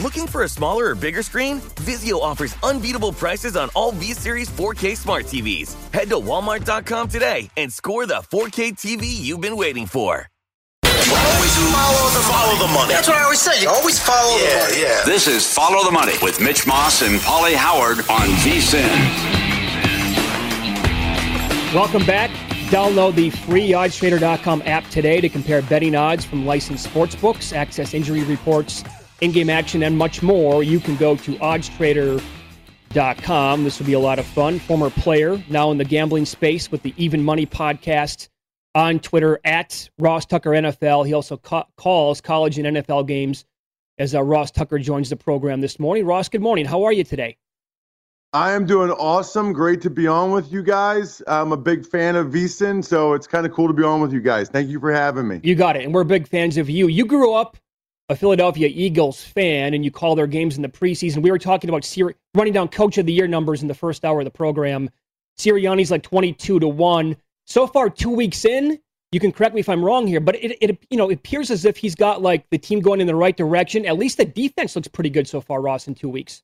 Looking for a smaller or bigger screen? Vizio offers unbeatable prices on all V Series 4K smart TVs. Head to Walmart.com today and score the 4K TV you've been waiting for. Always follow the, follow the money. That's what I always say. You always follow yeah, the money. Yeah. This is Follow the Money with Mitch Moss and Pauly Howard on VSIN. Welcome back. Download the free oddstrader.com app today to compare betting odds from licensed sports books, access injury reports, in-game action, and much more. You can go to oddstrader.com. This will be a lot of fun. Former player, now in the gambling space with the Even Money podcast on Twitter at Ross Tucker NFL. He also ca- calls college and NFL games as uh, Ross Tucker joins the program this morning. Ross, good morning. How are you today? I am doing awesome. Great to be on with you guys. I'm a big fan of VSIN, so it's kind of cool to be on with you guys. Thank you for having me. You got it. And we're big fans of you. You grew up a Philadelphia Eagles fan and you call their games in the preseason. We were talking about Siri- running down coach of the year numbers in the first hour of the program. Sirianni's like 22 to 1. So far, two weeks in, you can correct me if I'm wrong here, but it, it you know it appears as if he's got like the team going in the right direction. At least the defense looks pretty good so far, Ross, in two weeks.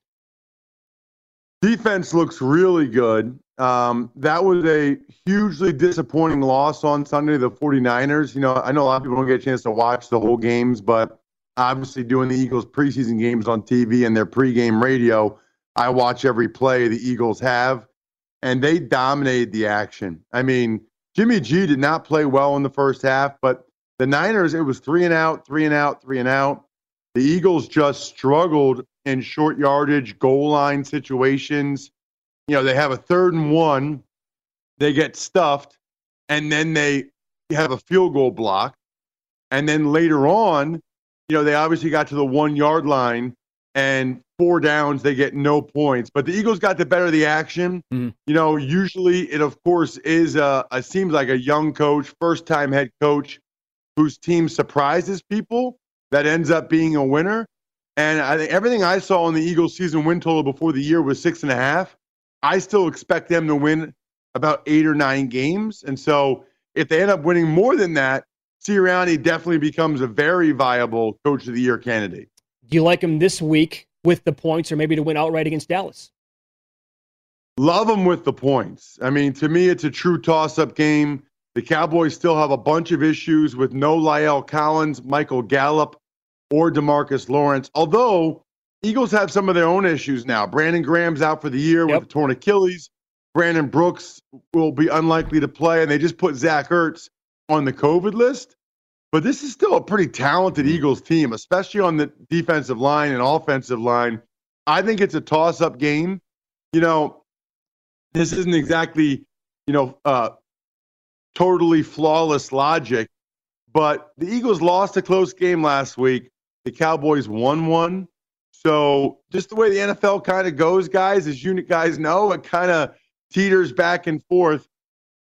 Defense looks really good. Um, that was a hugely disappointing loss on Sunday, the 49ers. You know, I know a lot of people don't get a chance to watch the whole games, but obviously doing the Eagles preseason games on TV and their pregame radio, I watch every play the Eagles have, and they dominated the action. I mean, Jimmy G did not play well in the first half, but the Niners, it was three and out, three and out, three and out. The Eagles just struggled in short yardage, goal line situations. You know, they have a third and one, they get stuffed, and then they have a field goal block. And then later on, you know, they obviously got to the one yard line and four downs, they get no points. But the Eagles got the better of the action. Mm. You know, usually it, of course, is a, a seems like a young coach, first time head coach whose team surprises people that ends up being a winner. And I think everything I saw in the Eagles season win total before the year was six and a half. I still expect them to win about eight or nine games. And so if they end up winning more than that, Sirianni definitely becomes a very viable coach of the year candidate. Do you like him this week with the points or maybe to win outright against Dallas? Love him with the points. I mean, to me, it's a true toss up game. The Cowboys still have a bunch of issues with no La'el Collins, Michael Gallup, or Demarcus Lawrence. Although Eagles have some of their own issues now. Brandon Graham's out for the year yep. with a torn Achilles. Brandon Brooks will be unlikely to play, and they just put Zach Ertz on the COVID list. But this is still a pretty talented Eagles team, especially on the defensive line and offensive line. I think it's a toss up game. You know, this isn't exactly, you know, uh, totally flawless logic. but the Eagles lost a close game last week. The Cowboys won one. So just the way the NFL kind of goes, guys, as you guys know, it kind of teeters back and forth.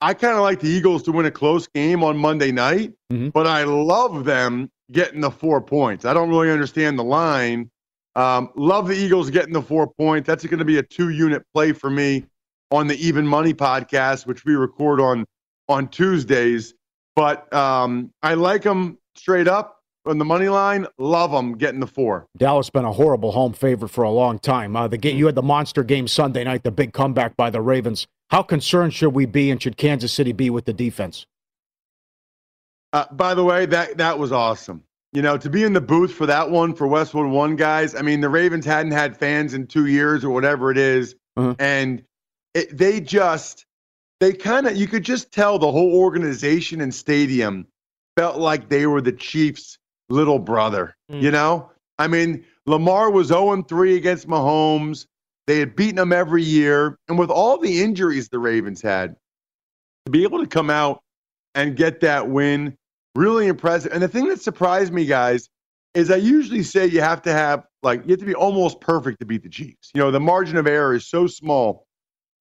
I kind of like the Eagles to win a close game on Monday night, Mm-hmm. but I love them getting the four points. I don't really understand the line. Um, love the Eagles getting the four points. That's going to be a two unit play for me on the Even Money podcast, which we record on on Tuesdays. But um, I like them straight up on the money line. Love them getting the four. Dallas been a horrible home favorite for a long time. Uh, the game, you had the monster game Sunday night, the big comeback by the Ravens. How concerned should we be, and should Kansas City be with the defense? Uh, by the way, that that was awesome. You know, to be in the booth for that one for Westwood One guys. I mean, the Ravens hadn't had fans in two years or whatever it is, Uh-huh. and it, they just they kind of you could just tell the whole organization and stadium felt like they were the Chiefs' little brother. You know, I mean, Lamar was 0 3 against Mahomes. They had beaten them every year, and with all the injuries the Ravens had, to be able to come out and get that win really impressive. And the thing that surprised me, guys, is I usually say you have to have like you have to be almost perfect to beat the Chiefs. You know, the margin of error is so small.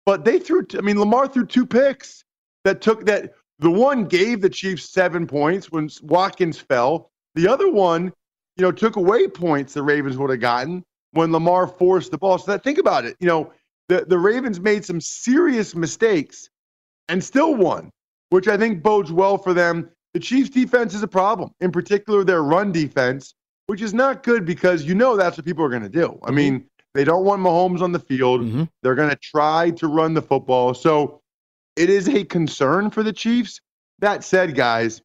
But they threw I mean Lamar threw two picks that took that the one gave the Chiefs 7 points when Watkins fell. The other one, you know, took away points the Ravens would have gotten when Lamar forced the ball. So that think about it. You know, the the Ravens made some serious mistakes and still won, which I think bodes well for them. The Chiefs' defense is a problem, in particular their run defense, which is not good because you know that's what people are going to do. I mm-hmm. mean, they don't want Mahomes on the field. Mm-hmm. They're going to try to run the football. So it is a concern for the Chiefs. That said, guys,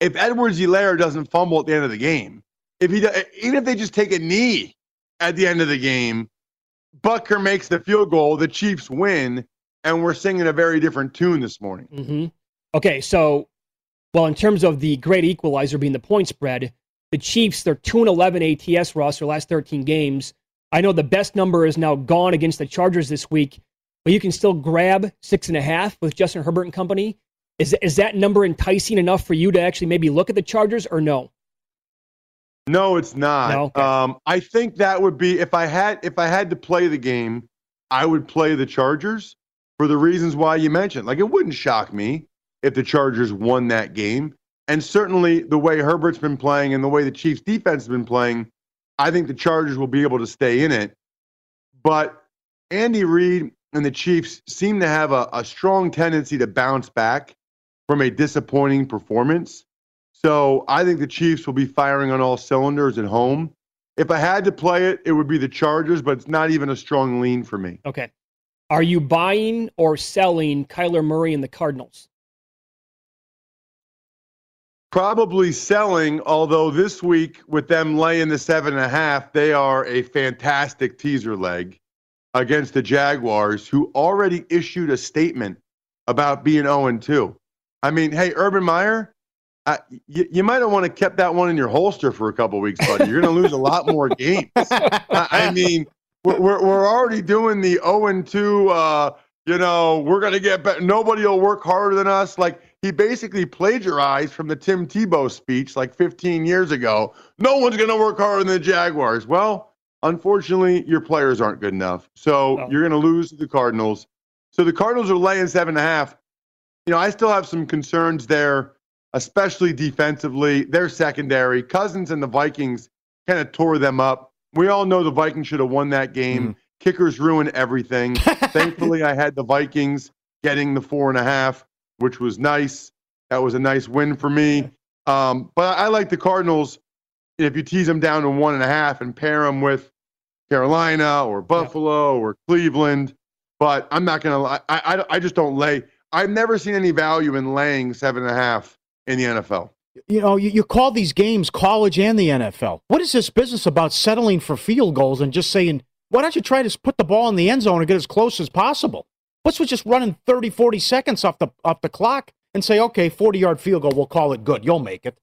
if Edwards Hilaire doesn't fumble at the end of the game, if he do- even if they just take a knee at the end of the game, Butker makes the field goal, the Chiefs win, and we're singing a very different tune this morning. hmm Okay, so, well, in terms of the great equalizer being the point spread, the Chiefs, they're 2 and 11 ATS, Ross, their last 13 games. I know the best number is now gone against the Chargers this week, but you can still grab six and a half with Justin Herbert and company. Is, is that number enticing enough for you to actually maybe look at the Chargers or no? No, it's not. No? Okay. Um, I think that would be if I had if I had to play the game, I would play the Chargers for the reasons why you mentioned. Like it wouldn't shock me if the Chargers won that game. And certainly the way Herbert's been playing and the way the Chiefs defense has been playing, I think the Chargers will be able to stay in it. But Andy Reid and the Chiefs seem to have a, a strong tendency to bounce back from a disappointing performance. So I think the Chiefs will be firing on all cylinders at home. If I had to play it, it would be the Chargers, but it's not even a strong lean for me. Okay. Are you buying or selling Kyler Murray and the Cardinals? Probably selling, although this week with them laying the seven and a half, they are a fantastic teaser leg against the Jaguars, who already issued a statement about being 0 2. I mean, hey, Urban Meyer, uh, you, you might have want to kept that one in your holster for a couple weeks, buddy. You're going to lose a lot more games. I, I mean, we're, we're, we're already doing the 0 and 2, uh, you know, we're going to get better. Nobody will work harder than us. Like, he basically plagiarized from the Tim Tebow speech like 15 years ago. No one's going to work harder than the Jaguars. Well, unfortunately, your players aren't good enough. So Oh. you're going to lose to the Cardinals. So the Cardinals are laying seven and a half. You know, I still have some concerns there, especially defensively. Their secondary, Cousins and the Vikings kind of tore them up. We all know the Vikings should have won that game. Kickers ruin everything. Thankfully, I had the Vikings getting the four and a half, which was nice. That was a nice win for me. Um, but I like the Cardinals. If you tease them down to one and a half and pair them with Carolina or Buffalo or Cleveland, but I'm not going to lie. I, I, I just don't lay. I've never seen any value in laying seven and a half in the NFL. You know, you, you call these games college and the NFL. What is this business about settling for field goals and just saying, why don't you try to put the ball in the end zone and get as close as possible? What's with just running 30, 40 seconds off the off the clock and say, okay, 40 yard field goal, we'll call it good. You'll make it.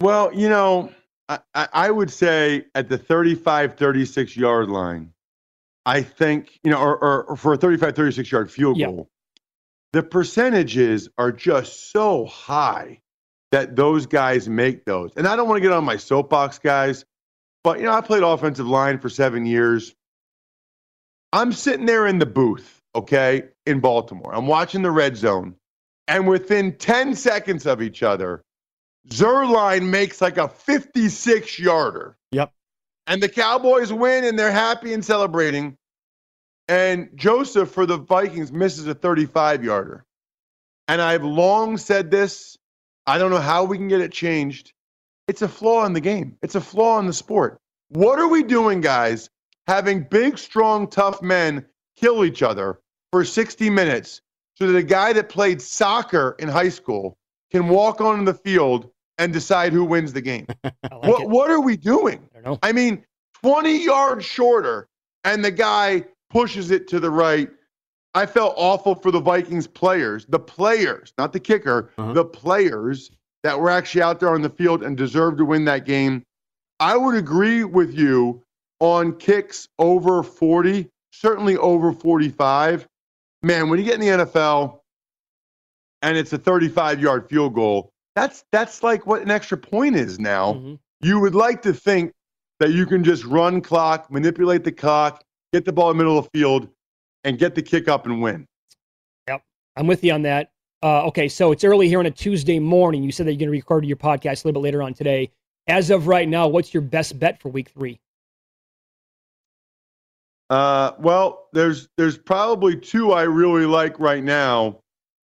Well, you know, I, I I would say at the 35, 36 yard line, I think, you know, or, or, or for a 35, 36 yard field Yeah. goal, the percentages are just so high that those guys make those. And I don't want to get on my soapbox, guys, but you know, I played offensive line for seven years. I'm sitting there in the booth, okay, in Baltimore. I'm watching the red zone, and within 10 seconds of each other, Zuerlein makes like a 56 yarder. Yep. And the Cowboys win and they're happy and celebrating. And Joseph for the Vikings misses a 35 yarder. And I've long said this. I don't know how we can get it changed. It's a flaw in the game, it's a flaw in the sport. What are we doing, guys? Having big, strong, tough men kill each other for 60 minutes so that a guy that played soccer in high school can walk onto the field and decide who wins the game. like what, it. what are we doing? I. I mean, 20 yards shorter, and the guy pushes it to the right. I felt awful for the Vikings players, the players, not the kicker, Uh-huh. the players that were actually out there on the field and deserved to win that game. I would agree with you on kicks over 40, certainly over 45. Man, when you get in the NFL and it's a 35 yard field goal, that's that's like what an extra point is now. Mhm. You would like to think that you can just run clock, manipulate the clock, get the ball in the middle of the field, and get the kick up and win. Yep. I'm with you on that. Uh, okay, so it's early here on a Tuesday morning. You said that you're going to record your podcast a little bit later on today. As of right now, what's your best bet for week three? Uh, well, there's there's probably two I really like right now.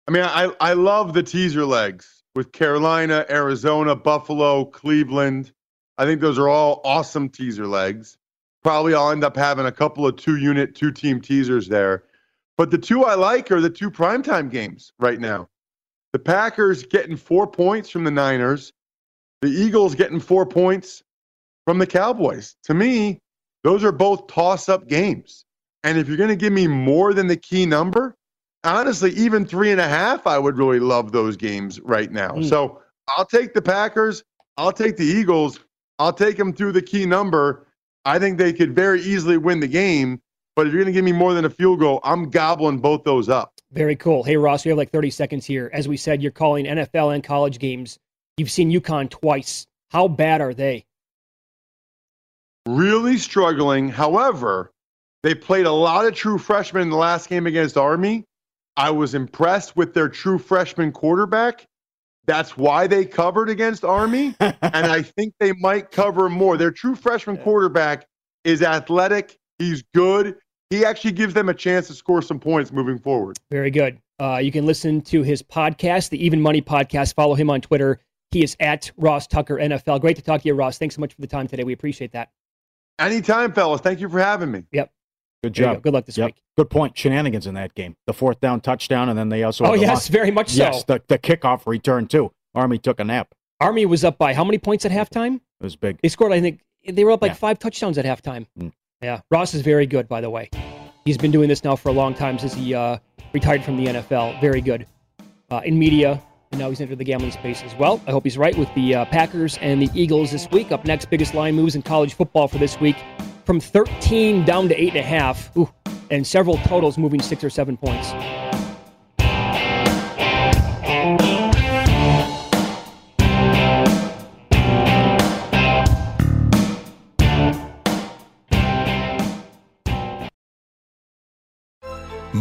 I mean, I I love the teaser legs with Carolina, Arizona, Buffalo, Cleveland. I think those are all awesome teaser legs. Probably I'll end up having a couple of two unit, two team teasers there. But the two I like are the two primetime games right now. The Packers getting four points from the Niners, the Eagles getting four points from the Cowboys. To me, those are both toss up games. And if you're going to give me more than the key number, honestly, even three and a half, I would really love those games right now. Mm. So I'll take the Packers. I'll take the Eagles. I'll take them through the key number. I think they could very easily win the game. But if you're going to give me more than a field goal, I'm gobbling both those up. Very cool. Hey, Ross, we have like 30 seconds here. As we said, you're calling NFL and college games. You've seen UConn twice. How bad are they? really struggling. However, they played a lot of true freshmen in the last game against Army. I was impressed with their true freshman quarterback. That's why they covered against Army. and I think they might cover more. Their true freshman quarterback is athletic, he's good. He actually gives them a chance to score some points moving forward. Very good. Uh, you can listen to his podcast, the Even Money Podcast. Follow him on Twitter. He is at Ross Tucker NFL. Great to talk to you, Ross. Thanks so much for the time today. We appreciate that. Anytime, fellas. Thank you for having me. Yep. Good job. go. Good luck this Yep. week. Good point. Shenanigans in that game. The fourth down touchdown, and then they also. Oh, the yes, very much so. Yes, the, the kickoff return too. Army took a nap. Army was up by how many points at halftime? It was big. They scored, I think, they were up like Yeah. five touchdowns at halftime. Mm. Yeah. Ross is very good, by the way. He's been doing this now for a long time since he uh, retired from the NFL. Very good uh, in media, and now he's entered the gambling space as well. I hope he's right with the uh, Packers and the Eagles this week. Up next, biggest line moves in college football for this week from 13 down to 8.5, Ooh, and several totals moving six or seven points.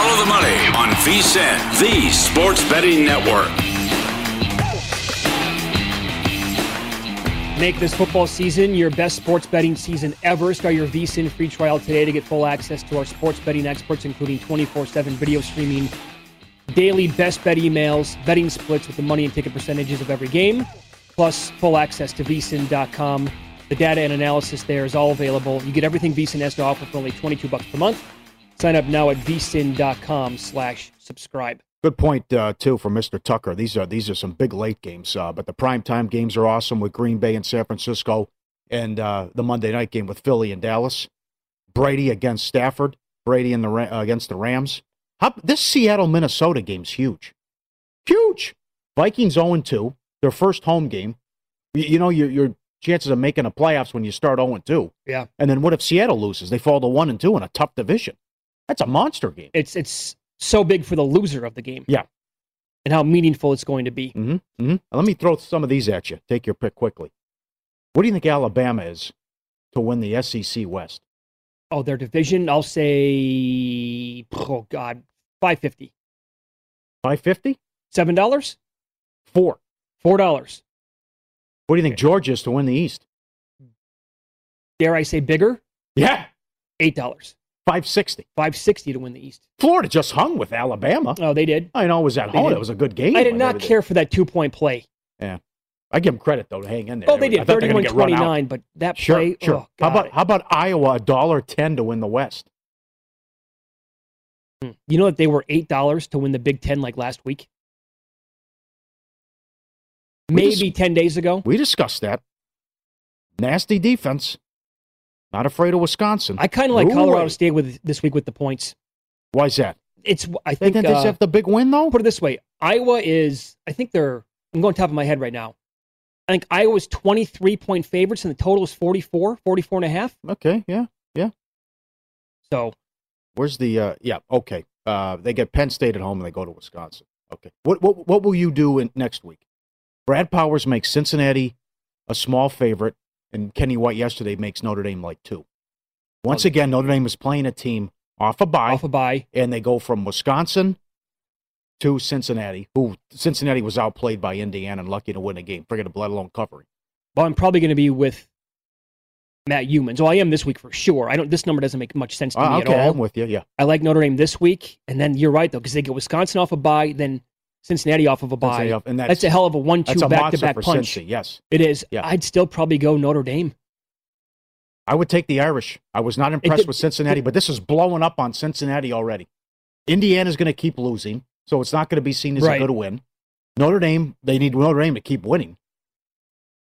Follow the money on VSIN, the sports betting network. Make this football season your best sports betting season ever. Start your VSIN free trial today to get full access to our sports betting experts, including 24 7 video streaming, daily best bet emails, betting splits with the money and ticket percentages of every game, plus full access to vsin.com. The data and analysis there is all available. You get everything VSIN has to offer for only 22 bucks per month. Sign up now at vsin.com slash subscribe. Good point uh, too for Mr. Tucker. These are these are some big late games, uh, but the primetime games are awesome with Green Bay and San Francisco, and uh, the Monday night game with Philly and Dallas. Brady against Stafford. Brady in the uh, against the Rams. How, this Seattle Minnesota game's huge, huge. Vikings 0 2, their first home game. You, you know your your chances of making the playoffs when you start 0 2. Yeah. And then what if Seattle loses? They fall to one and two in a tough division. That's a monster game. It's it's so big for the loser of the game. Yeah. And how meaningful it's going to be. Mm-hmm. Mm-hmm. Let me throw some of these at you. Take your pick quickly. What do you think Alabama is to win the SEC West? Oh, their division, I'll say, oh God, 550 550 $7? Four. $4. What do you think Georgia is to win the East? Dare I say bigger? Yeah. $8. 560. 560 to win the East. Florida just hung with Alabama. Oh, they did. I know it was at They home. did. It was a good game. I did not care for that two point play. Yeah. I give them credit though to hang in there. Oh, they did. thought 31 gonna get run out. 29, but that Sure, play. sure. Oh, how about how about Iowa a dollar ten to win the West? Hmm. You know that they were $8 to win the Big Ten like last week? We Maybe 10 days ago. We discussed that. Nasty defense. Not afraid of Wisconsin. I kind of like Ooh, Colorado. State with this week with the points. Why is that? It's I think didn't uh, have the big win though. put it this way: Iowa is. I think they're. I'm going top of my head right now. I think Iowa's 23 point favorites, and the total is 44, 44 and a half. Okay, yeah, yeah. So Where's the uh yeah, okay. Uh they get Penn State at home and they go to Wisconsin. Okay. What what what will you do in next week? Brad Powers makes Cincinnati a small favorite and Kenny White yesterday makes Notre Dame like two. Once again, Notre Dame is playing a team off a bye. off a bye. and they go from Wisconsin to Cincinnati, who Cincinnati was outplayed by Indiana and lucky to win a game. Forget it, let alone covering. Well, I'm probably going to be with Matt Youmans. Well, I am this week for sure. I don't. This number doesn't make much sense to Uh, me okay, at all. I'm with you. Yeah. I like Notre Dame this week, and then you're right though, because they get Wisconsin off a bye, then Cincinnati off of a bye. Off- and that's, that's- a hell of a one-two back-to-back punch. Cincy, yes. it is. Yeah. I'd still probably go Notre Dame. I would take the Irish. I was not impressed did- with Cincinnati, but this is blowing up on Cincinnati already. Indiana's going to keep losing, so it's not going to be seen as Right. a good win. Notre Dame, they need Notre Dame to keep winning.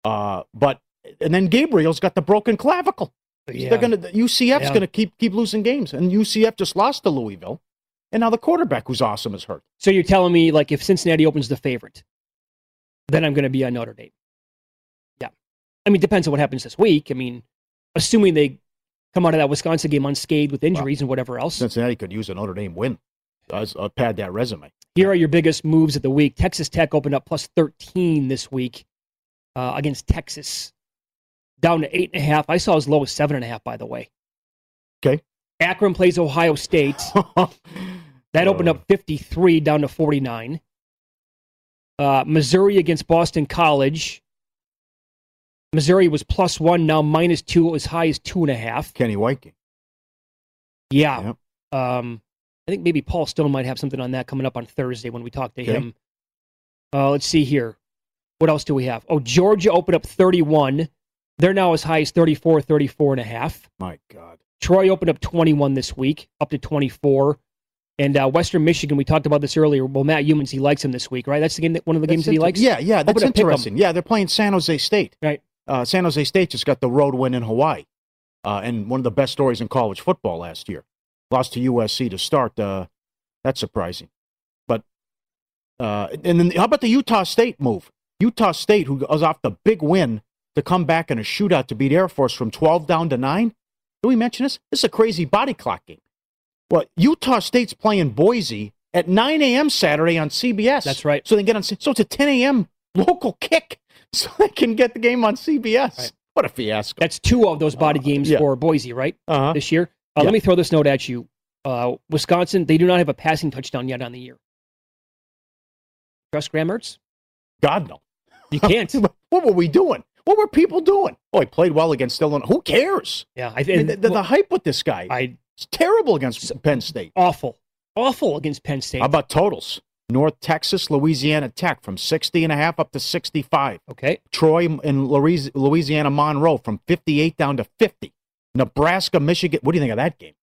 Uh, but and then Gabriel's got the broken clavicle. Yeah. They're going to UCF's Yeah. going to keep keep losing games, and UCF just lost to Louisville, and now the quarterback who's awesome is hurt. So you're telling me, like, if Cincinnati opens the favorite, then I'm going to be on Notre Dame. Yeah. I mean, it depends on what happens this week. I mean, assuming they come out of that Wisconsin game unscathed with injuries and whatever else. Cincinnati could use a Notre Dame win. Uh, uh, pad that resume. Here are your biggest moves of the week. Texas Tech opened up plus 13 this week uh, against Texas, down to eight and a half. I saw as low as seven and a half, by the way. Okay. Akron plays Ohio State. that opened up 53 down to 49. Uh, Missouri against Boston College. Missouri was plus one, now minus two, as high as two and a half. Kenny White game. Yeah. Um, I think maybe Paul Stone might have something on that coming up on Thursday when we talk to Okay. him. Uh, let's see here. What else do we have? Oh, Georgia opened up 31. They're now as high as 34, 34 and a half. My God. Troy opened up 21 this week, up to 24. And uh, Western Michigan, we talked about this earlier. Well, Matt Youmans, he likes him this week, right? That's the game that one of the games That's that he likes. Yeah, yeah, that's Opened up pick 'em. interesting. Yeah, they're playing San Jose State. Right. Uh, San Jose State just got the road win in Hawaii, uh, and one of the best stories in college football last year. Lost to USC to start. Uh, that's surprising. But uh, and then how about the Utah State move? Utah State, who was off the big win to come back in a shootout to beat Air Force from 12 down to nine. Did we mention this? This is a crazy body clock game. Well, Utah State's playing Boise at 9 a.m. Saturday on CBS. That's right. So they get on. So it's a 10 a.m. local kick, so they can get the game on CBS. What a fiasco! That's two of those body games yeah. for Boise, right? Uh-huh. This year. Uh, Yeah. Let me throw this note at you. Uh, Wisconsin, they do not have a passing touchdown yet on the year. Trust Graham Mertz? God no. You can't. what were we doing? What were people doing? Oh, he played well against Illinois. Who cares? Yeah, I, mean, the, the, the hype with this guy. I, it's terrible against Penn State. Awful, awful against Penn State. How about totals? North Texas, Louisiana Tech from 60 and a half up to 65. Okay. Troy and Louis- Louisiana Monroe from 58 down to 50. Nebraska, Michigan. What do you think of that game?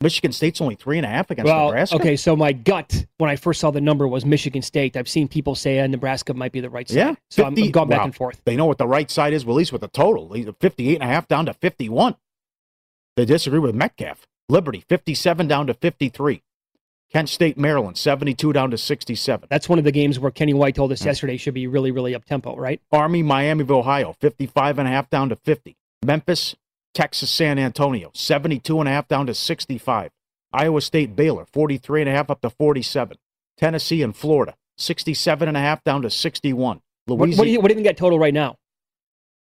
Michigan State's only three and a half against well, Nebraska. okay, so my gut when I first saw the number was Michigan State. I've seen people say uh, Nebraska might be the right side. Yeah. So I'm, I'm going back and forth. They know what the right side is, well, at least with the total. 58 and a half down to 51. They disagree with Metcalf. Liberty, 57 down to 53. Kent State, Maryland, 72 down to 67. That's one of the games where Kenny White told us yesterday should be really, really up tempo, right? Army, Miami of Ohio, 55 and a half down to 50. Memphis, Texas, San Antonio, 72 and a half down to 65. Iowa State, Baylor, 43 and a half up to 47. Tennessee and Florida, 67 and a half down to 61. What, what, do you, what do you think that total right now?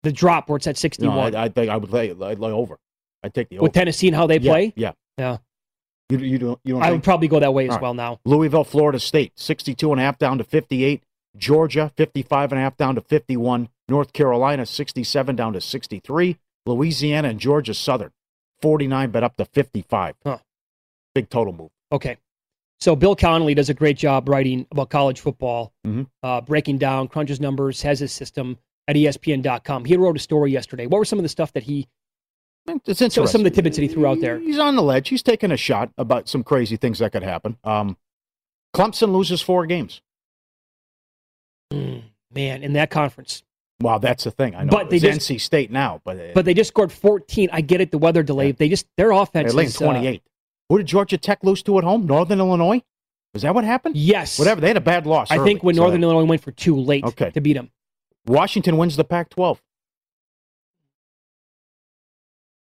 The drop where it's at 61. No, I, I think I would lay, I'd lay over. I'd take the over. With Tennessee and how they Yeah, play? Yeah. Yeah. You, you don't, you don't I would probably go that way as right. well now. Louisville, Florida State, 62 and a half down to 58. Georgia, 55 and a half down to 51. North Carolina, 67 down to 63. Louisiana and Georgia Southern, 49 but up to 55. Huh. Big total move. Okay. So Bill Connolly does a great job writing about college football, Mhm. uh, breaking down, crunches numbers, has his system at ESPN.com. He wrote a story yesterday. What were some of the stuff that he, It's some, of the tidbits that he threw out there? He's on the ledge. He's taking a shot about some crazy things that could happen. Um, Clemson loses four games. Man, in that conference. Wow, that's the thing. I know. But they it's just- NC State now, but, uh, But they just scored 14. I get it, the weather delay. They just, their offense they're uh, 28. Who did Georgia Tech lose to at home? Northern Illinois? Is that what happened? Yes. Whatever. They had a bad loss. I early, think when so Northern that- Illinois went for two late Okay. to beat them. Washington wins the Pac 12.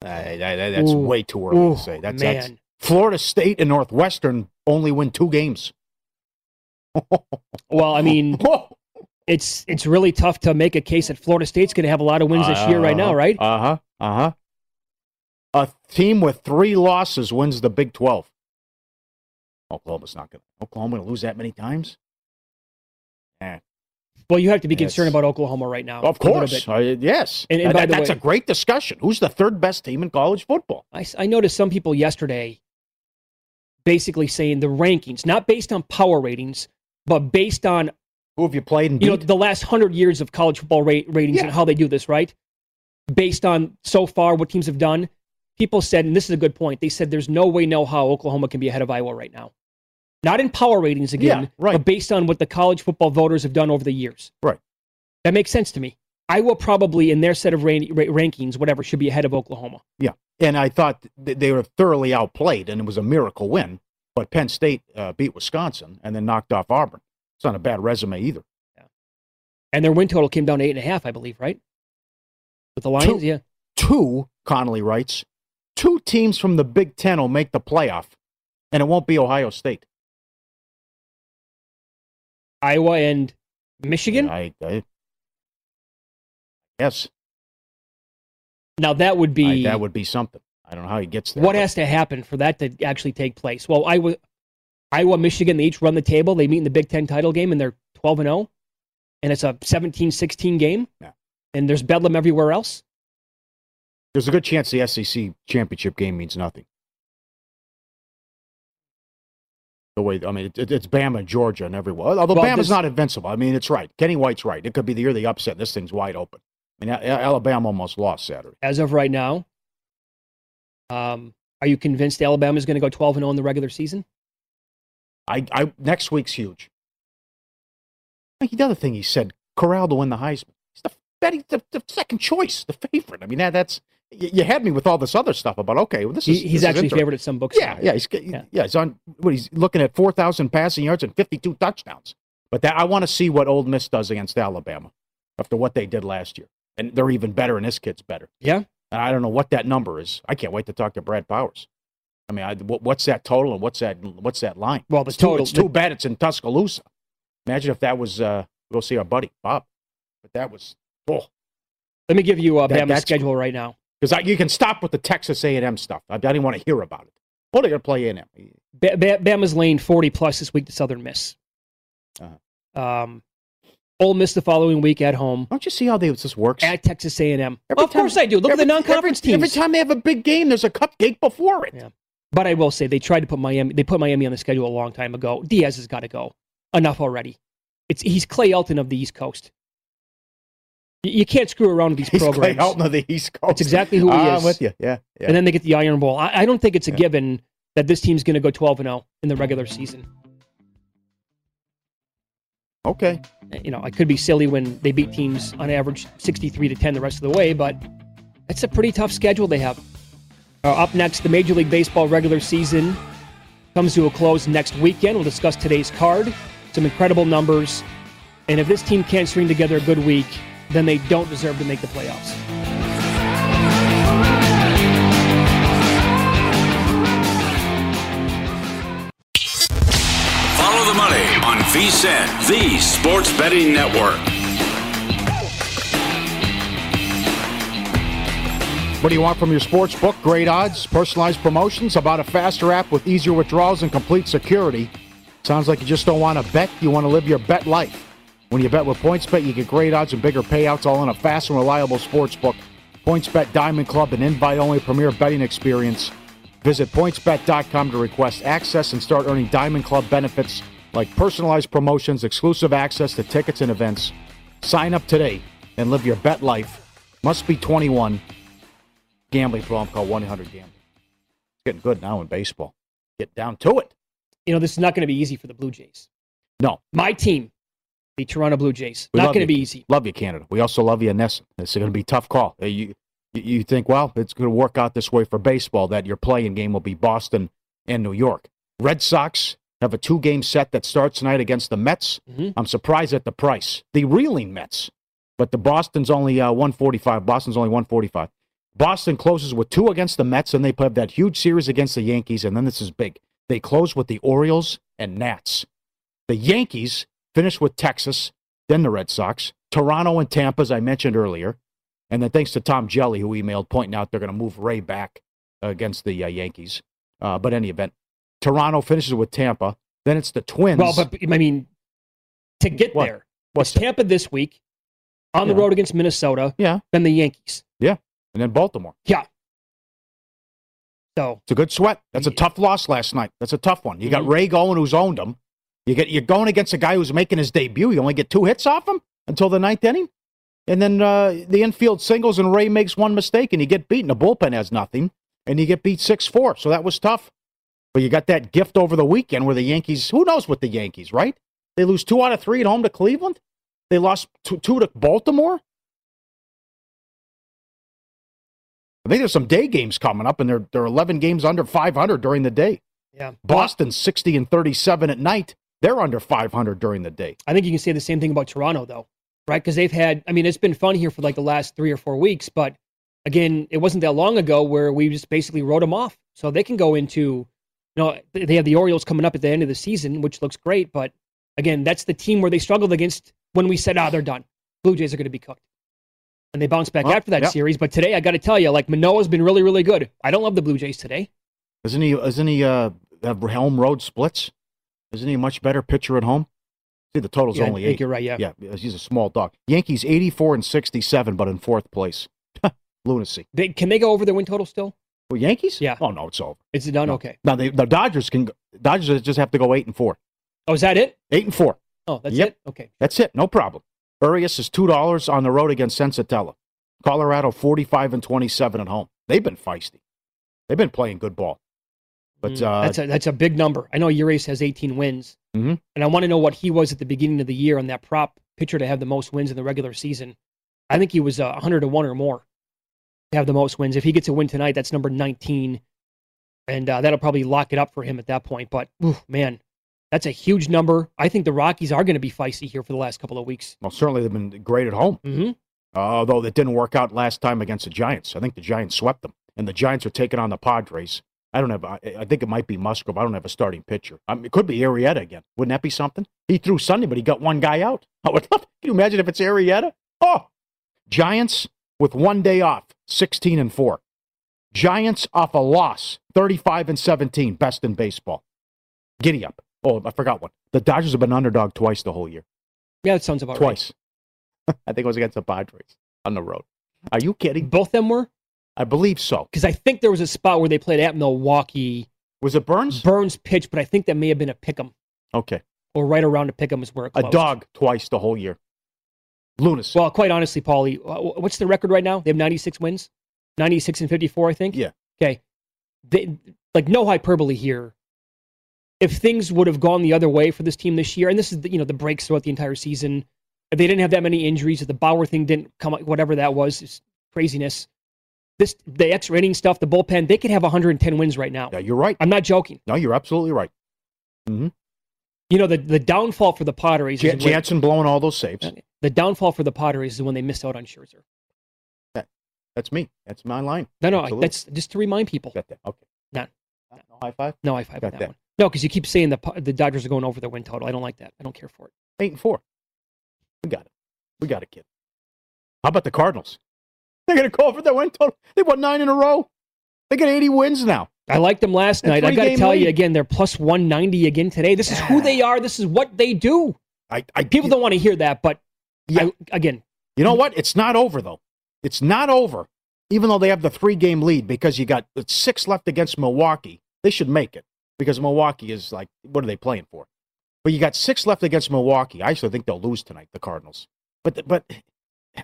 That's Ooh. way too early Ooh, to say. That's, that's. Florida State and Northwestern only win two games. Well, I mean, it's it's really tough to make a case that Florida State's going to have a lot of wins this year right now, right? Uh huh. Uh huh. A team with three losses wins the Big 12. Oklahoma's not going to. Oklahoma going to lose that many times? Eh. Well, you have to be Yes. concerned about Oklahoma right now. Of course. Uh, yes. And- and That- by the that's way- a great discussion. Who's the third best team in college football? I noticed some people yesterday basically saying the rankings, not based on power ratings, but based on Who have you played and you know the last hundred years of college football rate, ratings and how they do this, right? Based on so far what teams have done, people said, and this is a good point. They said there's no way, no how Oklahoma can be ahead of Iowa right now. Not in power ratings again, Yeah, right. but based on what the college football voters have done over the years. Right. That makes sense to me. Iowa probably, in their set of ran- ra- rankings, whatever, should be ahead of Oklahoma. Yeah. And I thought th- they were thoroughly outplayed, and it was a miracle win. But Penn State uh, beat Wisconsin and then knocked off Auburn. It's not a bad resume either. Yeah. And their win total came down to eight and a half, I believe, right? With the Lions, two, yeah. Two, Connolly writes, two teams from the Big Ten will make the playoff, and it won't be Ohio State. Iowa and Michigan? I, I Yes. Now that would be I, that would be something. I don't know how he gets there. what but- has to happen for that to actually take place. Well, Iowa, Iowa, Michigan, they each run the table. They meet in the Big Ten title game, and they're twelve and zero, and it's a 17-16 game. Yeah. And there's bedlam everywhere else. There's a good chance the SEC championship game means nothing. The way I mean, it, it- it's Bama Georgia and everywhere. Although Well, Bama's this- not invincible. I mean, it's right. Kenny White's right. It could be the year they upset. This thing's wide open. I mean, Alabama almost lost Saturday. As of right now, um, are you convinced Alabama is going to go twelve and zero in the regular season? I, I next week's huge. Like the other thing he said, Corral to win the Heisman. He's the betting the, the second choice, the favorite. I mean, that, that's you, had me with all this other stuff about okay, well, this is he's this actually inter- favored at some books. Yeah, yeah, he's yeah. he's on what he's looking at four thousand passing yards and fifty two touchdowns. But that I want to see what Ole Miss does against Alabama after what they did last year, and they're even better, and this kid's better. Yeah, and I don't know what that number is. I can't wait to talk to Brad Powers. I mean, I, what, what's that total and what's that what's that line? Well, the it's too, total- it's too bad it's in Tuscaloosa. Imagine if that was uh, go see our buddy Bob, but that was oh Let me give you uh, That- Bama's schedule right now. Because you can stop with the Texas A and M stuff. I, I didn't want to hear about it. Well, they're going to play A and M. Ba- Ba- Bama's lane forty plus this week to Southern Miss. Uh-huh. Um, Ole Miss the following week at home. Don't you see how they, this works? At Texas A and M. Every Of course I do. Look every- at the non-conference every, teams. Every time they have a big game, there's a cupcake before it. Yeah. But I will say they tried to put Miami. They put Miami on the schedule a long time ago. Diaz has got to go. Enough already. It's he's Clay Helton of the East Coast. You, can't screw around with these He's programs. Clay Helton of the East Coast. That's exactly who he Ah, is. I'm with you. Yeah, yeah. And then they get the Iron Bowl. I, I don't think it's a given that this team's going to go 12 and 0 in the regular season. okay. You know, I could be silly when they beat teams on average 63 to 10 the rest of the way, but it's a pretty tough schedule they have. Uh, up next, the Major League Baseball regular season comes to a close next weekend. We'll discuss today's card, some incredible numbers, and if this team can't string together a good week, then they don't deserve to make the playoffs. Follow the money on VSIN, the sports betting network. What do you want from your sports book? Great odds, personalized promotions, about a faster app with easier withdrawals and complete security. Sounds like you just don't want to bet, you want to live your bet life. When you bet with PointsBet, you get great odds and bigger payouts all in a fast and reliable sports book. PointsBet Diamond Club, an invite-only premier betting experience. Visit pointsbet.com to request access and start earning Diamond Club benefits like personalized promotions, exclusive access to tickets and events. Sign up today and live your bet life. Must be 21 gambling problem called 1 800 Gambling. It's getting good now in baseball. Get down to it. You know, this is not going to be easy for the Blue Jays. No. My team, the Toronto Blue Jays, We not going to be easy. Love you, Canada. We also love you, Nesson. It's going to be a tough call. You, you think, well, it's going to work out this way for baseball, that your playing game will be Boston and New York. Red Sox have a two game set that starts tonight against the Mets. Mhm. I'm surprised at the price. The reeling Mets. But the Boston's only uh, 145. Boston's only 145. Boston closes with two against the Mets, and they have that huge series against the Yankees, and then this is big. They close with the Orioles and Nats. The Yankees finish with Texas, then the Red Sox, Toronto and Tampa, as I mentioned earlier. And then thanks to Tom Jelly, who emailed pointing out they're going to move Ray back uh, against the uh, Yankees. Uh, but any event, Toronto finishes with Tampa. Then it's the Twins. Well, but I mean, to get What? there, What's it's Tampa this week, on the road against Minnesota, yeah, then the Yankees. yeah, and then Baltimore. Yeah. So It's a good sweat. That's a tough loss last night. That's a tough one. You got Mhm. Ray going, who's owned him. You get you're going against a guy who's making his debut. You only get two hits off him until the ninth inning, and then uh, the infield singles, and Ray makes one mistake, and you get beaten. The bullpen has nothing, and you get beat six four. So that was tough. But you got that gift over the weekend where the Yankees. Who knows what the Yankees, right? They lose two out of three at home to Cleveland. They lost two, two to Baltimore. I think there's some day games coming up, and they're they're 11 games under 500 during the day. yeah, Boston 60 and 37 at night. They're under 500 during the day. I think you can say the same thing about Toronto, though. right? Because they've had, I mean, it's been fun here for like the last three or four weeks, but again, it wasn't that long ago where we just basically wrote them off. So they can go into, you know, they have the Orioles coming up at the end of the season, which looks great. But again, that's the team where they struggled against when we said, ah, they're done. Blue Jays are going to be cooked. And they bounced back Well, after that yep. series. But today, I got to tell you, like Manoah's been really, really good. I don't love the Blue Jays today. Isn't he? Isn't he? Uh, have Helm Road splits? Isn't he a much better pitcher at home? See, the total's Yeah, only eight. you're right, yeah. yeah, he's a small dog. Yankees eighty-four and sixty-seven, but in fourth place. Lunacy. They, can they go over their win total still? Well, Yankees? Yeah. Oh no, it's over. Is it done? No. Okay. Now they, the Dodgers can. Dodgers just have to go eight and four. Oh, is that it? Eight and four. Oh, that's Yep. it? Okay. That's it. No problem. Urias is two dollars on the road against Senzatela. Colorado forty-five and twenty-seven at home. They've been feisty. They've been playing good ball. But Mm, uh, that's a that's a big number. I know Urias has 18 wins, Mhm. and I want to know what he was at the beginning of the year on that prop pitcher to have the most wins in the regular season. I think he was uh, 100 to one or more to have the most wins. If he gets a win tonight, that's number 19, and uh, that'll probably lock it up for him at that point. But man, that's a huge number. I think the Rockies are going to be feisty here for the last couple of weeks. well, certainly they've been great at home. Mm-hmm. although that didn't work out last time against the Giants. I think the Giants swept them, and the Giants are taking on the Padres. I don't have. I, I think it might be Musgrove. I don't have a starting pitcher. I mean, it could be Arrieta again. Wouldn't that be something? He threw Sunday, but he got one guy out. I would love. Can you imagine if it's Arrieta? Oh, Giants with one day off, sixteen and four. Giants off a loss, thirty-five and seventeen, best in baseball. Giddy up. Oh, I forgot one. The Dodgers have been underdog twice the whole year. Yeah, that sounds about right. Twice. I think it was against the Padres on the road. Are you kidding? Both them were? I believe so. Because I think there was a spot where they played at Milwaukee. Was it Burnes? Burnes pitched, but I think that may have been a pick 'em. Okay. or right around a pick 'em is where it A dog twice the whole year. Lunacy. Well, quite honestly, Pauly, uh, what's the record right now? They have 96 wins, 96 and 54, I think. Yeah. Okay. They, like no hyperbole here. If things would have gone the other way for this team this year, and this is the, you know the breaks throughout the entire season, if they didn't have that many injuries, if the Bauer thing didn't come, whatever that was, it's craziness. This the X rating stuff, the bullpen, they could have 110 wins right now. Yeah, you're right. I'm not joking. No, you're absolutely right. hmm You know the the downfall for the Potteries Jan- is when- Jansen blowing all those saves. the downfall for the Potteries is when they missed out on Scherzer. That, that's me. That's my line. No, no, Absolutely. that's just to remind people. Got that. Okay. No, No high five. no high five Got on that, that. one. No, because you keep saying the the Dodgers are going over their win total. I don't like that. I don't care for it. Eight and four. We got it. We got it, kid. How about the Cardinals? They're going to go over their win total. They won nine in a row. They got 80 wins now. I liked them last night. I got to three-game tell you again, they're plus 190 again today. This is who they are. This is what they do. I, I People don't want to hear that, but Yeah. I, again, You know what? It's not over though. It's not over. Even though they have the three game lead because you got six left against Milwaukee. They should make it because Milwaukee is like, what are they playing for? But you got six left against Milwaukee. I actually think they'll lose tonight, the Cardinals. But but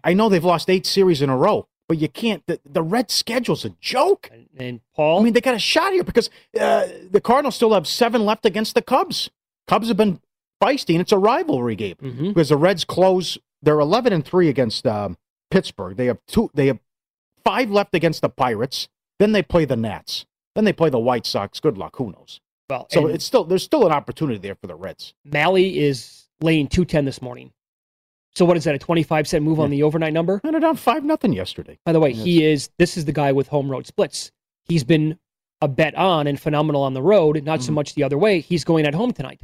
I know they've lost eight series in a row. But you can't. The, the red schedule's a joke. and, and Paul, I mean, they got a shot here because uh, the Cardinals still have seven left against the Cubs. Cubs have been feisty, and it's a rivalry game Mhm. because the Reds close. They're eleven and three against um, Pittsburgh. They have two. They have five left against the Pirates. Then they play the Nats. Then they play the White Sox. Good luck. Who knows? well, So it's still there's still an opportunity there for the Reds. Miley is laying 210 this morning. So what is that? A 25 cent move on the overnight number? And they're down five nothing yesterday. By the way, he is. This is the guy with home road splits. He's been a bet on and phenomenal on the road, not Mm-hmm. so much the other way. He's going at home tonight.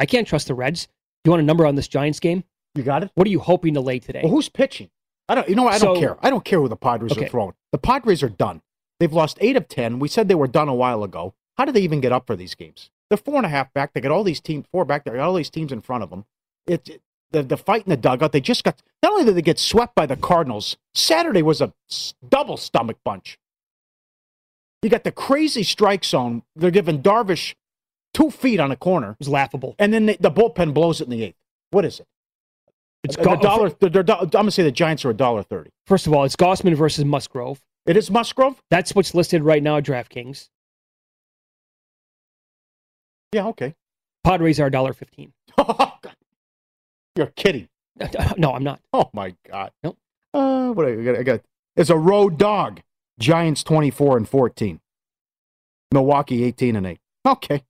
I can't trust the Reds. You want a number on this Giants game? You got it. What are you hoping to lay today? Well, who's pitching? I don't. You know what? I don't So- care. I don't care who the Padres Okay. are throwing. The Padres are done. They've lost eight of ten. We said they were done a while ago. How did they even get up for these games? They're four and a half back. They got all these teams four back. They got all these teams in front of them. It, it- the the fight in the dugout. They just got. Not only did they get swept by the Cardinals, Saturday was a double stomach punch. You got the crazy strike zone. They're giving Darvish two feet on a corner, It's laughable. and then they, the bullpen blows it in the eighth. What is it? It's a Go- dollar. They're, they're, I'm gonna say the Giants are a dollar thirty. First of all, it's Gausman versus Musgrove. It is Musgrove. That's what's listed right now at DraftKings. Yeah, okay. Padres are $1.15. You're kidding. No, I'm not. Oh my God. Nope. Uh, what I got? I got. It's a road dog. Giants twenty four and fourteen. Milwaukee eighteen and eight. Okay.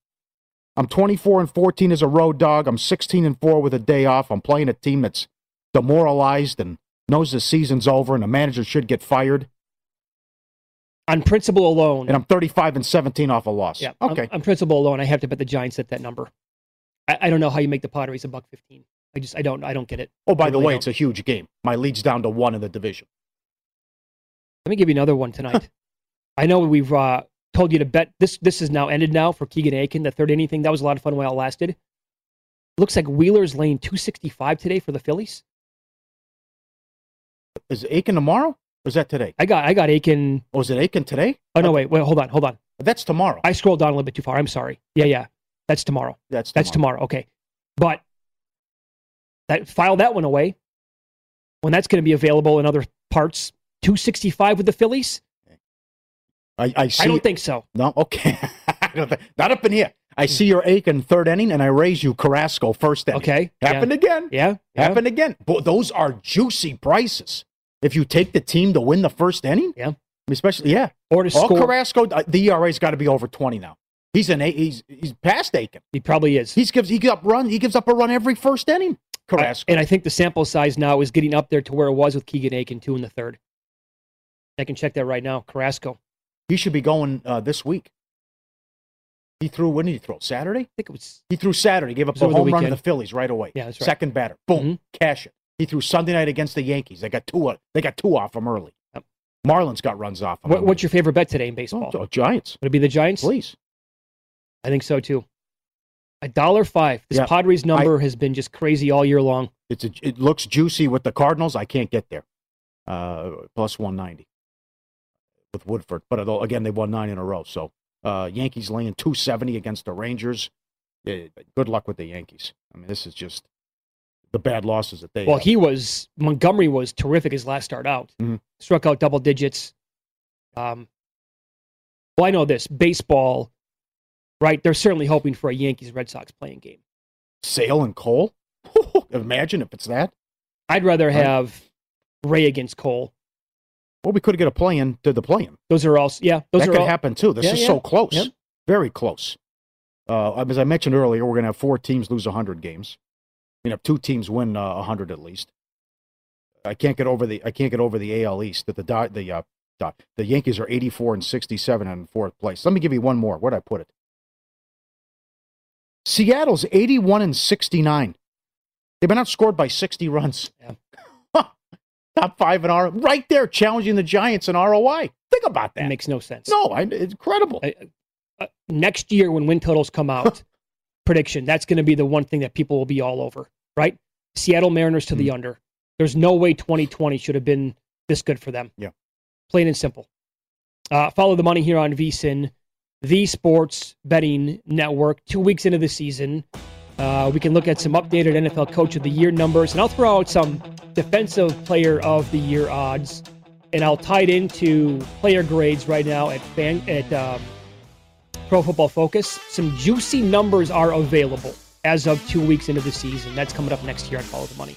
I'm 24 and 14 as a road dog. I'm 16 and 4 with a day off. I'm playing a team that's demoralized and knows the season's over and the manager should get fired. On principle alone, And I'm 35 and 17 off a loss. yeah, Okay. On, on principle alone, I have to bet the Giants at that number. I, I don't know how you make the Padres a buck fifteen. I just I don't I don't get it. oh, by I the way, don't. it's a huge game. My lead's down to one in the division. Let me give you another one tonight. I know we've uh, told you to bet this. This is now ended now for Keegan Akin. The third inning thing that was a lot of fun while it lasted. Looks like Wheeler's laying two sixty five today for the Phillies. Is Akin tomorrow? Or is that today? I got I got Akin. Oh, is it Akin today? Oh no, wait, wait, hold on, hold on. That's tomorrow. I scrolled down a little bit too far. I'm sorry. Yeah, yeah, that's tomorrow. That's That's tomorrow. Okay, but that file that one away when that's going to be available in other parts. Two sixty five with the Phillies. I, I see. I don't think so. No, okay. I don't think- Not up in here. I see your Akin third inning, and I raise you Carrasco first inning. Okay, Happened yeah. again. Yeah, yeah. Happened again. But those are juicy prices. If you take the team to win the first inning, yeah, especially yeah, or to All score. Carrasco, uh, the ERA's got to be over twenty now. He's an. He's he's past Akin. He probably is. He's gives he gives up run. He gives up a run every first inning. Carrasco. And I think the sample size now is getting up there to where it was with Keegan Akin two in the third. I can check that right now. Carrasco. he should be going uh, this week. He threw. When did he throw? Saturday. I think it was. He threw Saturday. Gave up a home run to the Phillies right away. Yeah, that's right. Second batter. Boom. Cash it. He threw Sunday night against the Yankees. They got two. uh, They got two off him early. Marlins got runs off him. What, what's your favorite bet today in baseball? Oh, Giants. Would it be the Giants? Please. I think so too. A dollar five. This Yeah. Padres number has been just crazy all year long. It's a, it looks juicy with the Cardinals. I can't get there. Uh, plus 190 with Woodford. But again, they won nine in a row. So uh, Yankees laying 270 against the Rangers. Good luck with the Yankees. I mean, this is just the bad losses that they Well, have. he was Montgomery was terrific his last start out. Mhm. Struck out double digits. Um, well, I know this baseball, right? They're certainly hoping for a Yankees Red Sox playing game. Sale and Cole. Imagine if it's that. I'd rather have Ray against Cole. Well, we could get a play in to the play in. Those are all, yeah. Those that could all, happen too. This Yeah, is yeah. so close. Yep. Very close. Uh, as I mentioned earlier, we're going to have four teams lose 100 games. You know, two teams win uh, 100 at least. I can't get over the I can't get over the AL East that the the uh, the Yankees are 84 and 67 in fourth place. Let me give you one more. Where'd I put it? Seattle's 81 and 69. They've been outscored by 60 runs. Top five in R, right there, challenging the Giants in ROI. Think about that. It makes no sense. No, I, it's incredible. Uh, next year, when win totals come out, prediction that's going to be the one thing that people will be all over, right? Seattle Mariners to the Hmm. under. There's no way 2020 should have been this good for them. Yeah. Plain and simple. Uh, follow the money here on VSIN, the sports betting network. Two weeks into the season, uh, we can look at some updated NFL Coach of the Year numbers, and I'll throw out some Defensive Player of the Year odds, and I'll tie it into player grades right now at fan at um, Pro Football Focus. Some juicy numbers are available as of two weeks into the season. That's coming up next year on Follow the Money.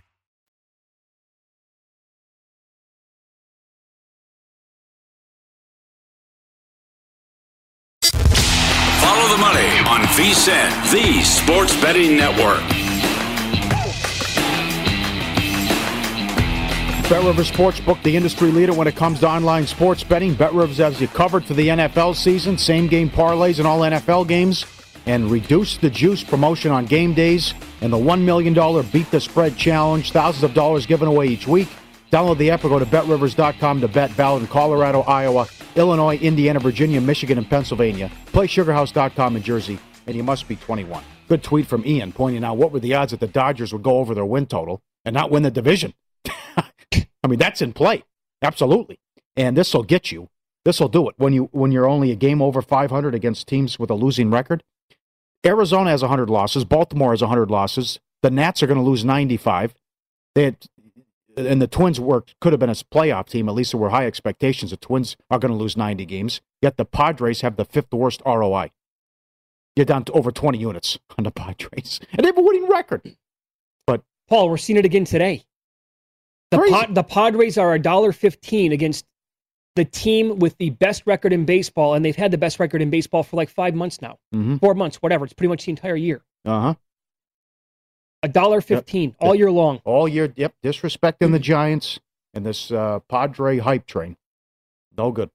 Follow the money on VSIN, the sports betting network. BetRivers Sportsbook, the industry leader when it comes to online sports betting. BetRivers has you covered for the NFL season, same game parlays in all NFL games, and reduce the juice promotion on game days, and the $1 million Beat the Spread Challenge, thousands of dollars given away each week. Download the app or go to betrivers.com to bet valid in Colorado, Iowa, Illinois, Indiana, Virginia, Michigan, and Pennsylvania. Play sugarhouse.com in Jersey, and you must be 21. Good tweet from Ian pointing out what were the odds that the Dodgers would go over their win total and not win the division. I mean, that's in play. Absolutely. And this will get you. This will do it when you when you're only a game over 500 against teams with a losing record. Arizona has 100 losses. Baltimore has 100 losses. The Nats are going to lose 95. They had, and the Twins were could have been a playoff team. At least there were high expectations. The Twins are going to lose 90 games. Yet the Padres have the fifth worst ROI. You're down to over 20 units on the Padres, and they have a winning record. But Paul, we're seeing it again today. The, Pod, the Padres are a dollar fifteen against the team with the best record in baseball, and they've had the best record in baseball for like five months now, Mhm. four months, whatever. It's pretty much the entire year. uh huh. A dollar fifteen all year long. All year, yep. Disrespecting the Giants and this uh, Padre hype train. No good.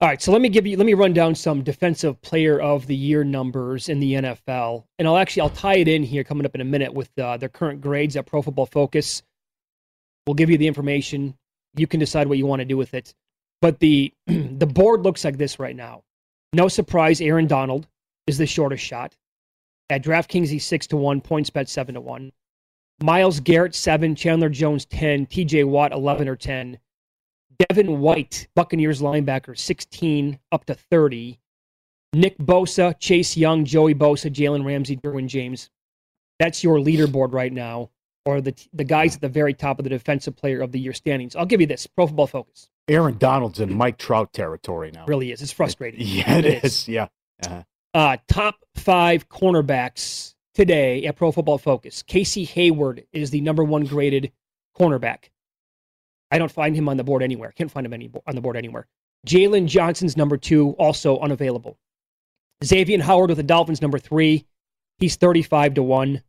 All right, so let me give you let me run down some defensive player of the year numbers in the NFL, and I'll actually I'll tie it in here coming up in a minute with uh, their current grades at Pro Football Focus. We'll give you the information. You can decide what you want to do with it. But the the board looks like this right now. No surprise, Aaron Donald is the shortest shot. At DraftKings, he's six to one. PointsBet seven to one. Myles Garrett seven. Chandler Jones ten. T.J. Watt eleven or ten. Devin White, Buccaneers linebacker, 16 up to 30. Nick Bosa, Chase Young, Joey Bosa, Jalen Ramsey, Derwin James. That's your leaderboard right now, or the the guys at the very top of the defensive player of the year standings. I'll give you this: Pro Football Focus. Aaron Donald's in Mike Trout territory now. Really is. It's frustrating. Yeah, it is. Yeah. Uh-huh. Uh, top five cornerbacks today at Pro Football Focus. Casey Hayward is the number one graded cornerback. I don't find him on the board anywhere. Can't find him any on the board anywhere. Jaylon Johnson's number two, also unavailable. Xavier Howard with the Dolphins, number three. He's 35 to 1.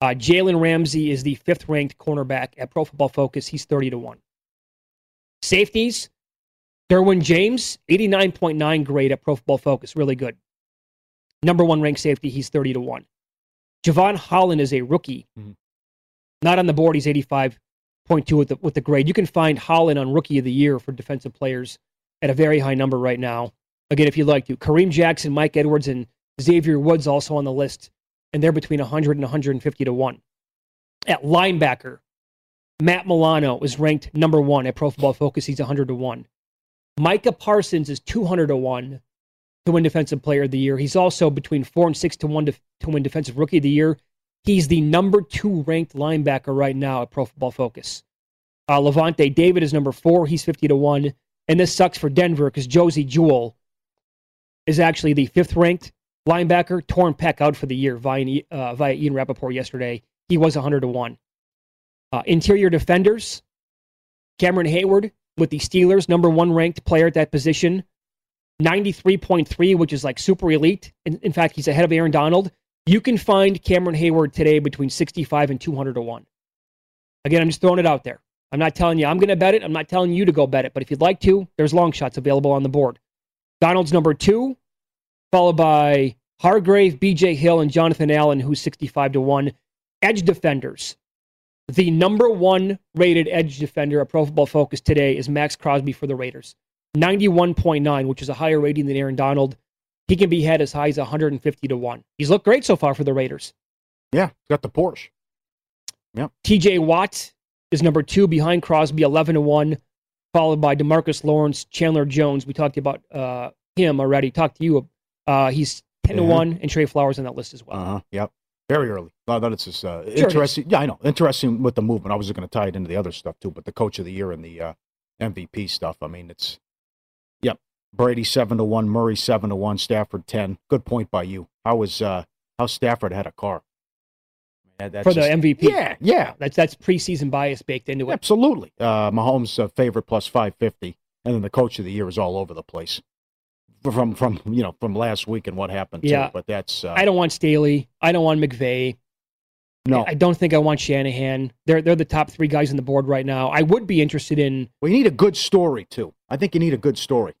Uh, Jalen Ramsey is the fifth ranked cornerback at Pro Football Focus. He's 30 to 1. Safeties, Derwin James, 89.9 grade at Pro Football Focus. Really good. Number one ranked safety, he's 30 to 1. Jevon Holland is a rookie. Mm-hmm. Not on the board, he's 85.2 with the, with the grade. You can find Holland on Rookie of the Year for defensive players at a very high number right now. Again, if you'd like to. Kareem Jackson, Mike Edwards, and Xavier Woods also on the list, and they're between 100 and 150 to 1. At linebacker, Matt Milano is ranked number one at Pro Football Focus. He's 100 to 1. Micah Parsons is 200 to 1 to win Defensive Player of the Year. He's also between 4 and 6 to 1 to, to win Defensive Rookie of the Year. He's the number two ranked linebacker right now at Pro Football Focus. Uh, Lavonte David is number four. He's 50 to 1. And this sucks for Denver because Josey Jewell is actually the fifth ranked linebacker, torn pec out for the year via, uh, via Ian Rapoport yesterday. He was 100 to 1. Uh, interior defenders, Cameron Heyward with the Steelers, number one ranked player at that position, 93.3, which is like super elite. In, in fact, he's ahead of Aaron Donald. You can find Cameron Heyward today between 65 and 200 to 1. Again, I'm just throwing it out there. I'm not telling you I'm going to bet it. I'm not telling you to go bet it. But if you'd like to, there's long shots available on the board. Donald's number two, followed by Hargrave, BJ Hill, and Jonathan Allen, who's 65 to 1. Edge defenders. The number one rated edge defender at Pro Football Focus today is Maxx Crosby for the Raiders. 91.9, which is a higher rating than Aaron Donald. He can be had as high as 150 to 1. He's looked great so far for the Raiders. Yeah, got the Porsche. Yeah. TJ Watt is number two behind Crosby, 11 to 1, followed by Demarcus Lawrence, Chandler Jones. We talked about uh, him already. Talked to you. Uh, he's 10 to Mhm. 1, and Trey Flowers on that list as well. Uh huh. Yep. Very early. I thought it's just uh, is. interesting. Yeah, I know. Interesting with the movement. I was going to tie it into the other stuff too, but the coach of the year and the uh, MVP stuff. I mean, it's. Brady seven to one, Murray seven to one, Stafford ten. Good point by you. How was uh, how Stafford had a car That- for the just- MVP. Yeah, yeah, That's that's preseason bias baked into it. absolutely. Uh, Mahomes' uh, favorite plus five fifty, and then the coach of the year is all over the place. From from you know from last week and what happened. too. Yeah. but that's uh, I don't want Staley. I don't want McVay. no. I don't think I want Shanahan. They're they're the top three guys on the board right now. I would be interested in Well, you need a good story too. I think you need a good story.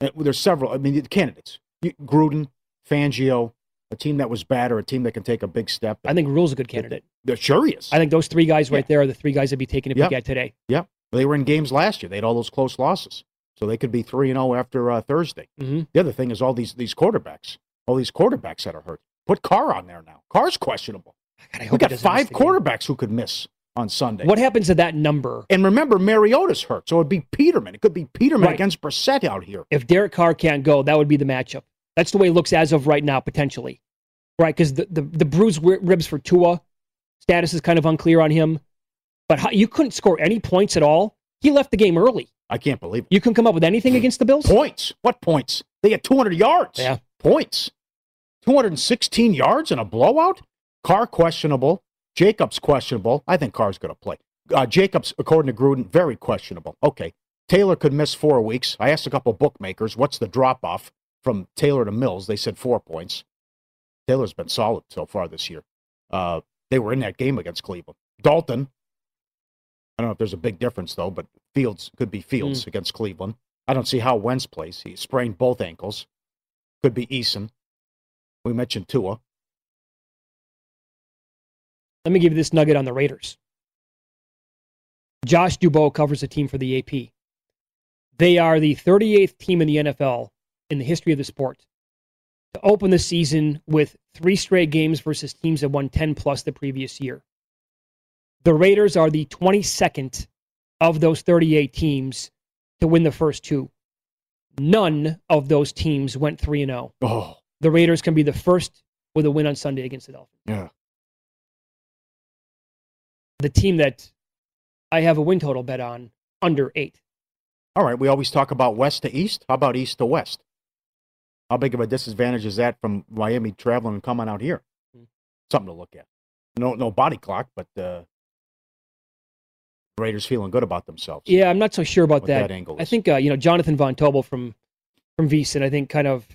There's several. I mean, the candidates: Gruden, Fangio, a team that was bad or a team that can take a big step. I think Rhule's a good candidate. They're sure he is. I think those three guys right there are the three guys I'd be taking if Yep. peek at today. Yep. They were in games last year. They had all those close losses, so they could be three and zero after uh, Thursday. Mm-hmm. The other thing is all these these quarterbacks, all these quarterbacks that are hurt. Put Carr on there now. Carr's questionable. God, I We got five the game. quarterbacks who could miss on Sunday. What happens to that number And remember, Mariota's hurt, so it'd be Peterman. It could be Peterman Right. against Brissett out here. if Derek Carr can't go? That would be the matchup. That's the way it looks as of right now, potentially. Right, because the, the the bruised ribs for Tua status is kind of unclear on him. But how, you couldn't score any points at all. He left the game early. I can't believe it. You couldn't come up with anything against the Bills. Points. What points? They had 200 yards. Yeah. Points. 216 yards in a blowout? Carr questionable. Jacobs questionable. I think Carr's going to play. Uh, Jacobs, according to Gruden, very questionable. Okay. Taylor could miss four weeks. I asked a couple bookmakers, what's the drop off from Taylor to Mills? They said four points. Taylor's been solid so far this year. Uh, they were in that game against Cleveland. Dalton, I don't know if there's a big difference though, but Fields could be Fields against Cleveland. I don't see how Wentz plays. He sprained both ankles. Could be Eason. We mentioned Tua. Let me give you this nugget on the Raiders. Josh Dubow covers a team for the AP. They are the 38th team in the NFL in the history of the sport to open the season with three straight games versus teams that won 10 plus the previous year. The Raiders are the 22nd of those 38 teams to win the first two. None of those teams went 3 and 0. Oh, The Raiders can be the first with a win on Sunday against the Dolphins. yeah. The team that I have a win total bet on under eight. All right. We always talk about west to east. How about east to west? How big of a disadvantage is that from Miami traveling and coming out here? Something to look at. No, no body clock, but uh, Raiders feeling good about themselves. Yeah, I'm not so sure about that. that angle I think uh, you know Jonathan Von Tobel from from VSiN, I think kind of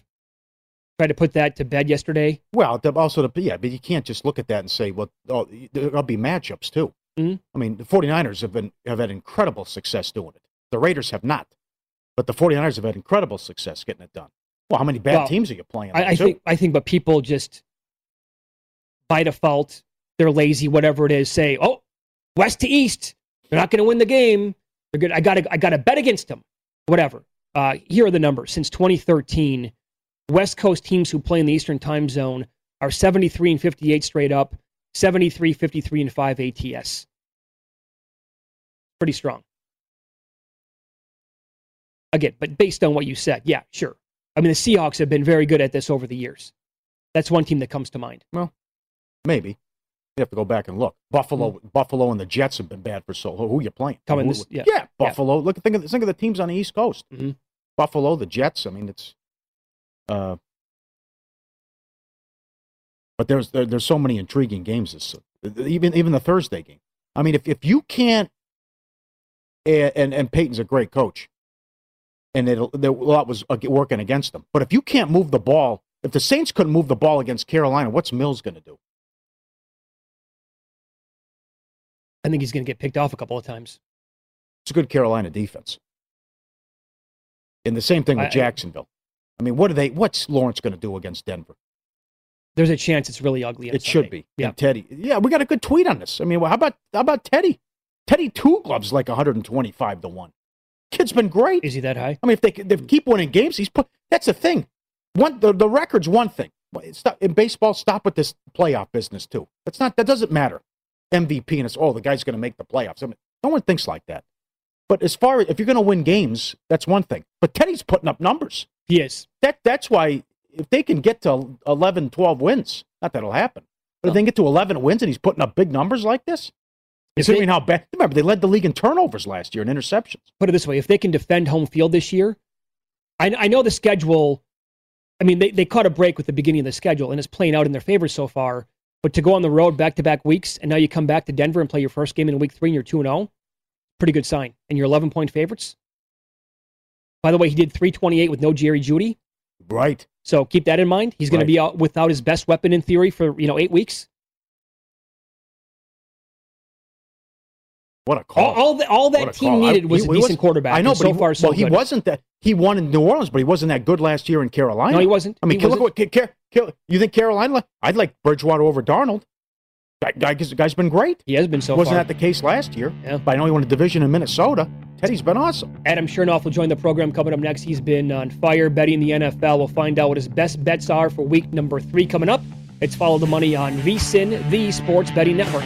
tried to put that to bed yesterday. Well, the- also, the, yeah, but you can't just look at that and say, well, oh, there'll be matchups too. Mhm. I mean, the 49ers have been have had incredible success doing it. The Raiders have not. But the 49ers have had incredible success getting it done. Well, how many bad Well, teams are you playing? I, I think I think, but people just by default they're lazy, whatever it is. Say, oh, west to east, they're not going to win the game. They're good. I got to I got to bet against them. Whatever. Uh, here are the numbers since 2013. West Coast teams who play in the Eastern Time Zone are 73 and 58 straight up, 73, 53 and 5 ATS. Pretty strong. Again, but based on what you said, yeah, sure. I mean, the Seahawks have been very good at this over the years. That's one team that comes to mind. Well, maybe. You have to go back and look. Buffalo, Buffalo, and the Jets have been bad for so long. Who are you playing? Coming Who- this- yeah. yeah, Buffalo. Look, think of think of the teams on the East Coast. Mhm. Buffalo, the Jets. I mean, it's uh, But there's there, there's so many intriguing games this even even the Thursday game. I mean, if if you can't and and, and Payton's a great coach, and it a lot was working against them. But if you can't move the ball, if the Saints couldn't move the ball against Carolina, what's Mills going to do? I think he's going to get picked off a couple of times. It's a good Carolina defense. And the same thing with I, Jacksonville. I mean, what are they? What's Lawrence going to do against Denver? There's a chance it's really ugly. It should be. Yeah, and Teddy. Yeah, we got a good tweet on this. I mean, how about how about Teddy? Teddy two gloves like 125 to one. Kid's been great. Is he that high? I mean, if they, they keep winning games, he's put. That's the thing. One the, the record's one thing. Stop, in baseball, stop with this playoff business too. That's not that doesn't matter. MVP and it's oh the guy's going to make the playoffs. I mean, no one thinks like that. But as far as if you're going to win games, that's one thing. But Teddy's putting up numbers. He is. That that's why if they can get to 11, 12 wins, not that'll happen. But no. if they can get to 11 wins and he's putting up big numbers like this, considering they, how bad. Remember, they led the league in turnovers last year and interceptions. Put it this way: if they can defend home field this year, I, I know the schedule. I mean, they, they caught a break with the beginning of the schedule, and it's playing out in their favor so far. But to go on the road back to back weeks, and now you come back to Denver and play your first game in week three, and you're two and zero, oh, pretty good sign. And you're 11 point favorites. By the way, he did 328 with no Jerry Jeudy. Right. So keep that in mind. He's going right. to be out without his best weapon in theory for you know eight weeks. What a call! All, all, the, all that team call. needed was he, a decent quarterback. I know, but so he, far, so well, he wasn't that. He won in New Orleans, but he wasn't that good last year in Carolina. No, he wasn't. I mean, he look what you think Carolina? I'd like Bridgewater over Darnold. Guy, guy, guy's been great. He has been so Wasn't far. that the case last year? Yeah. But I know he won a division in Minnesota. Teddy's been awesome. Adam Chernoff will join the program coming up next. He's been on fire betting the NFL. We'll find out what his best bets are for week number three coming up. It's Follow the Money on VSIN, the Sports Betting Network.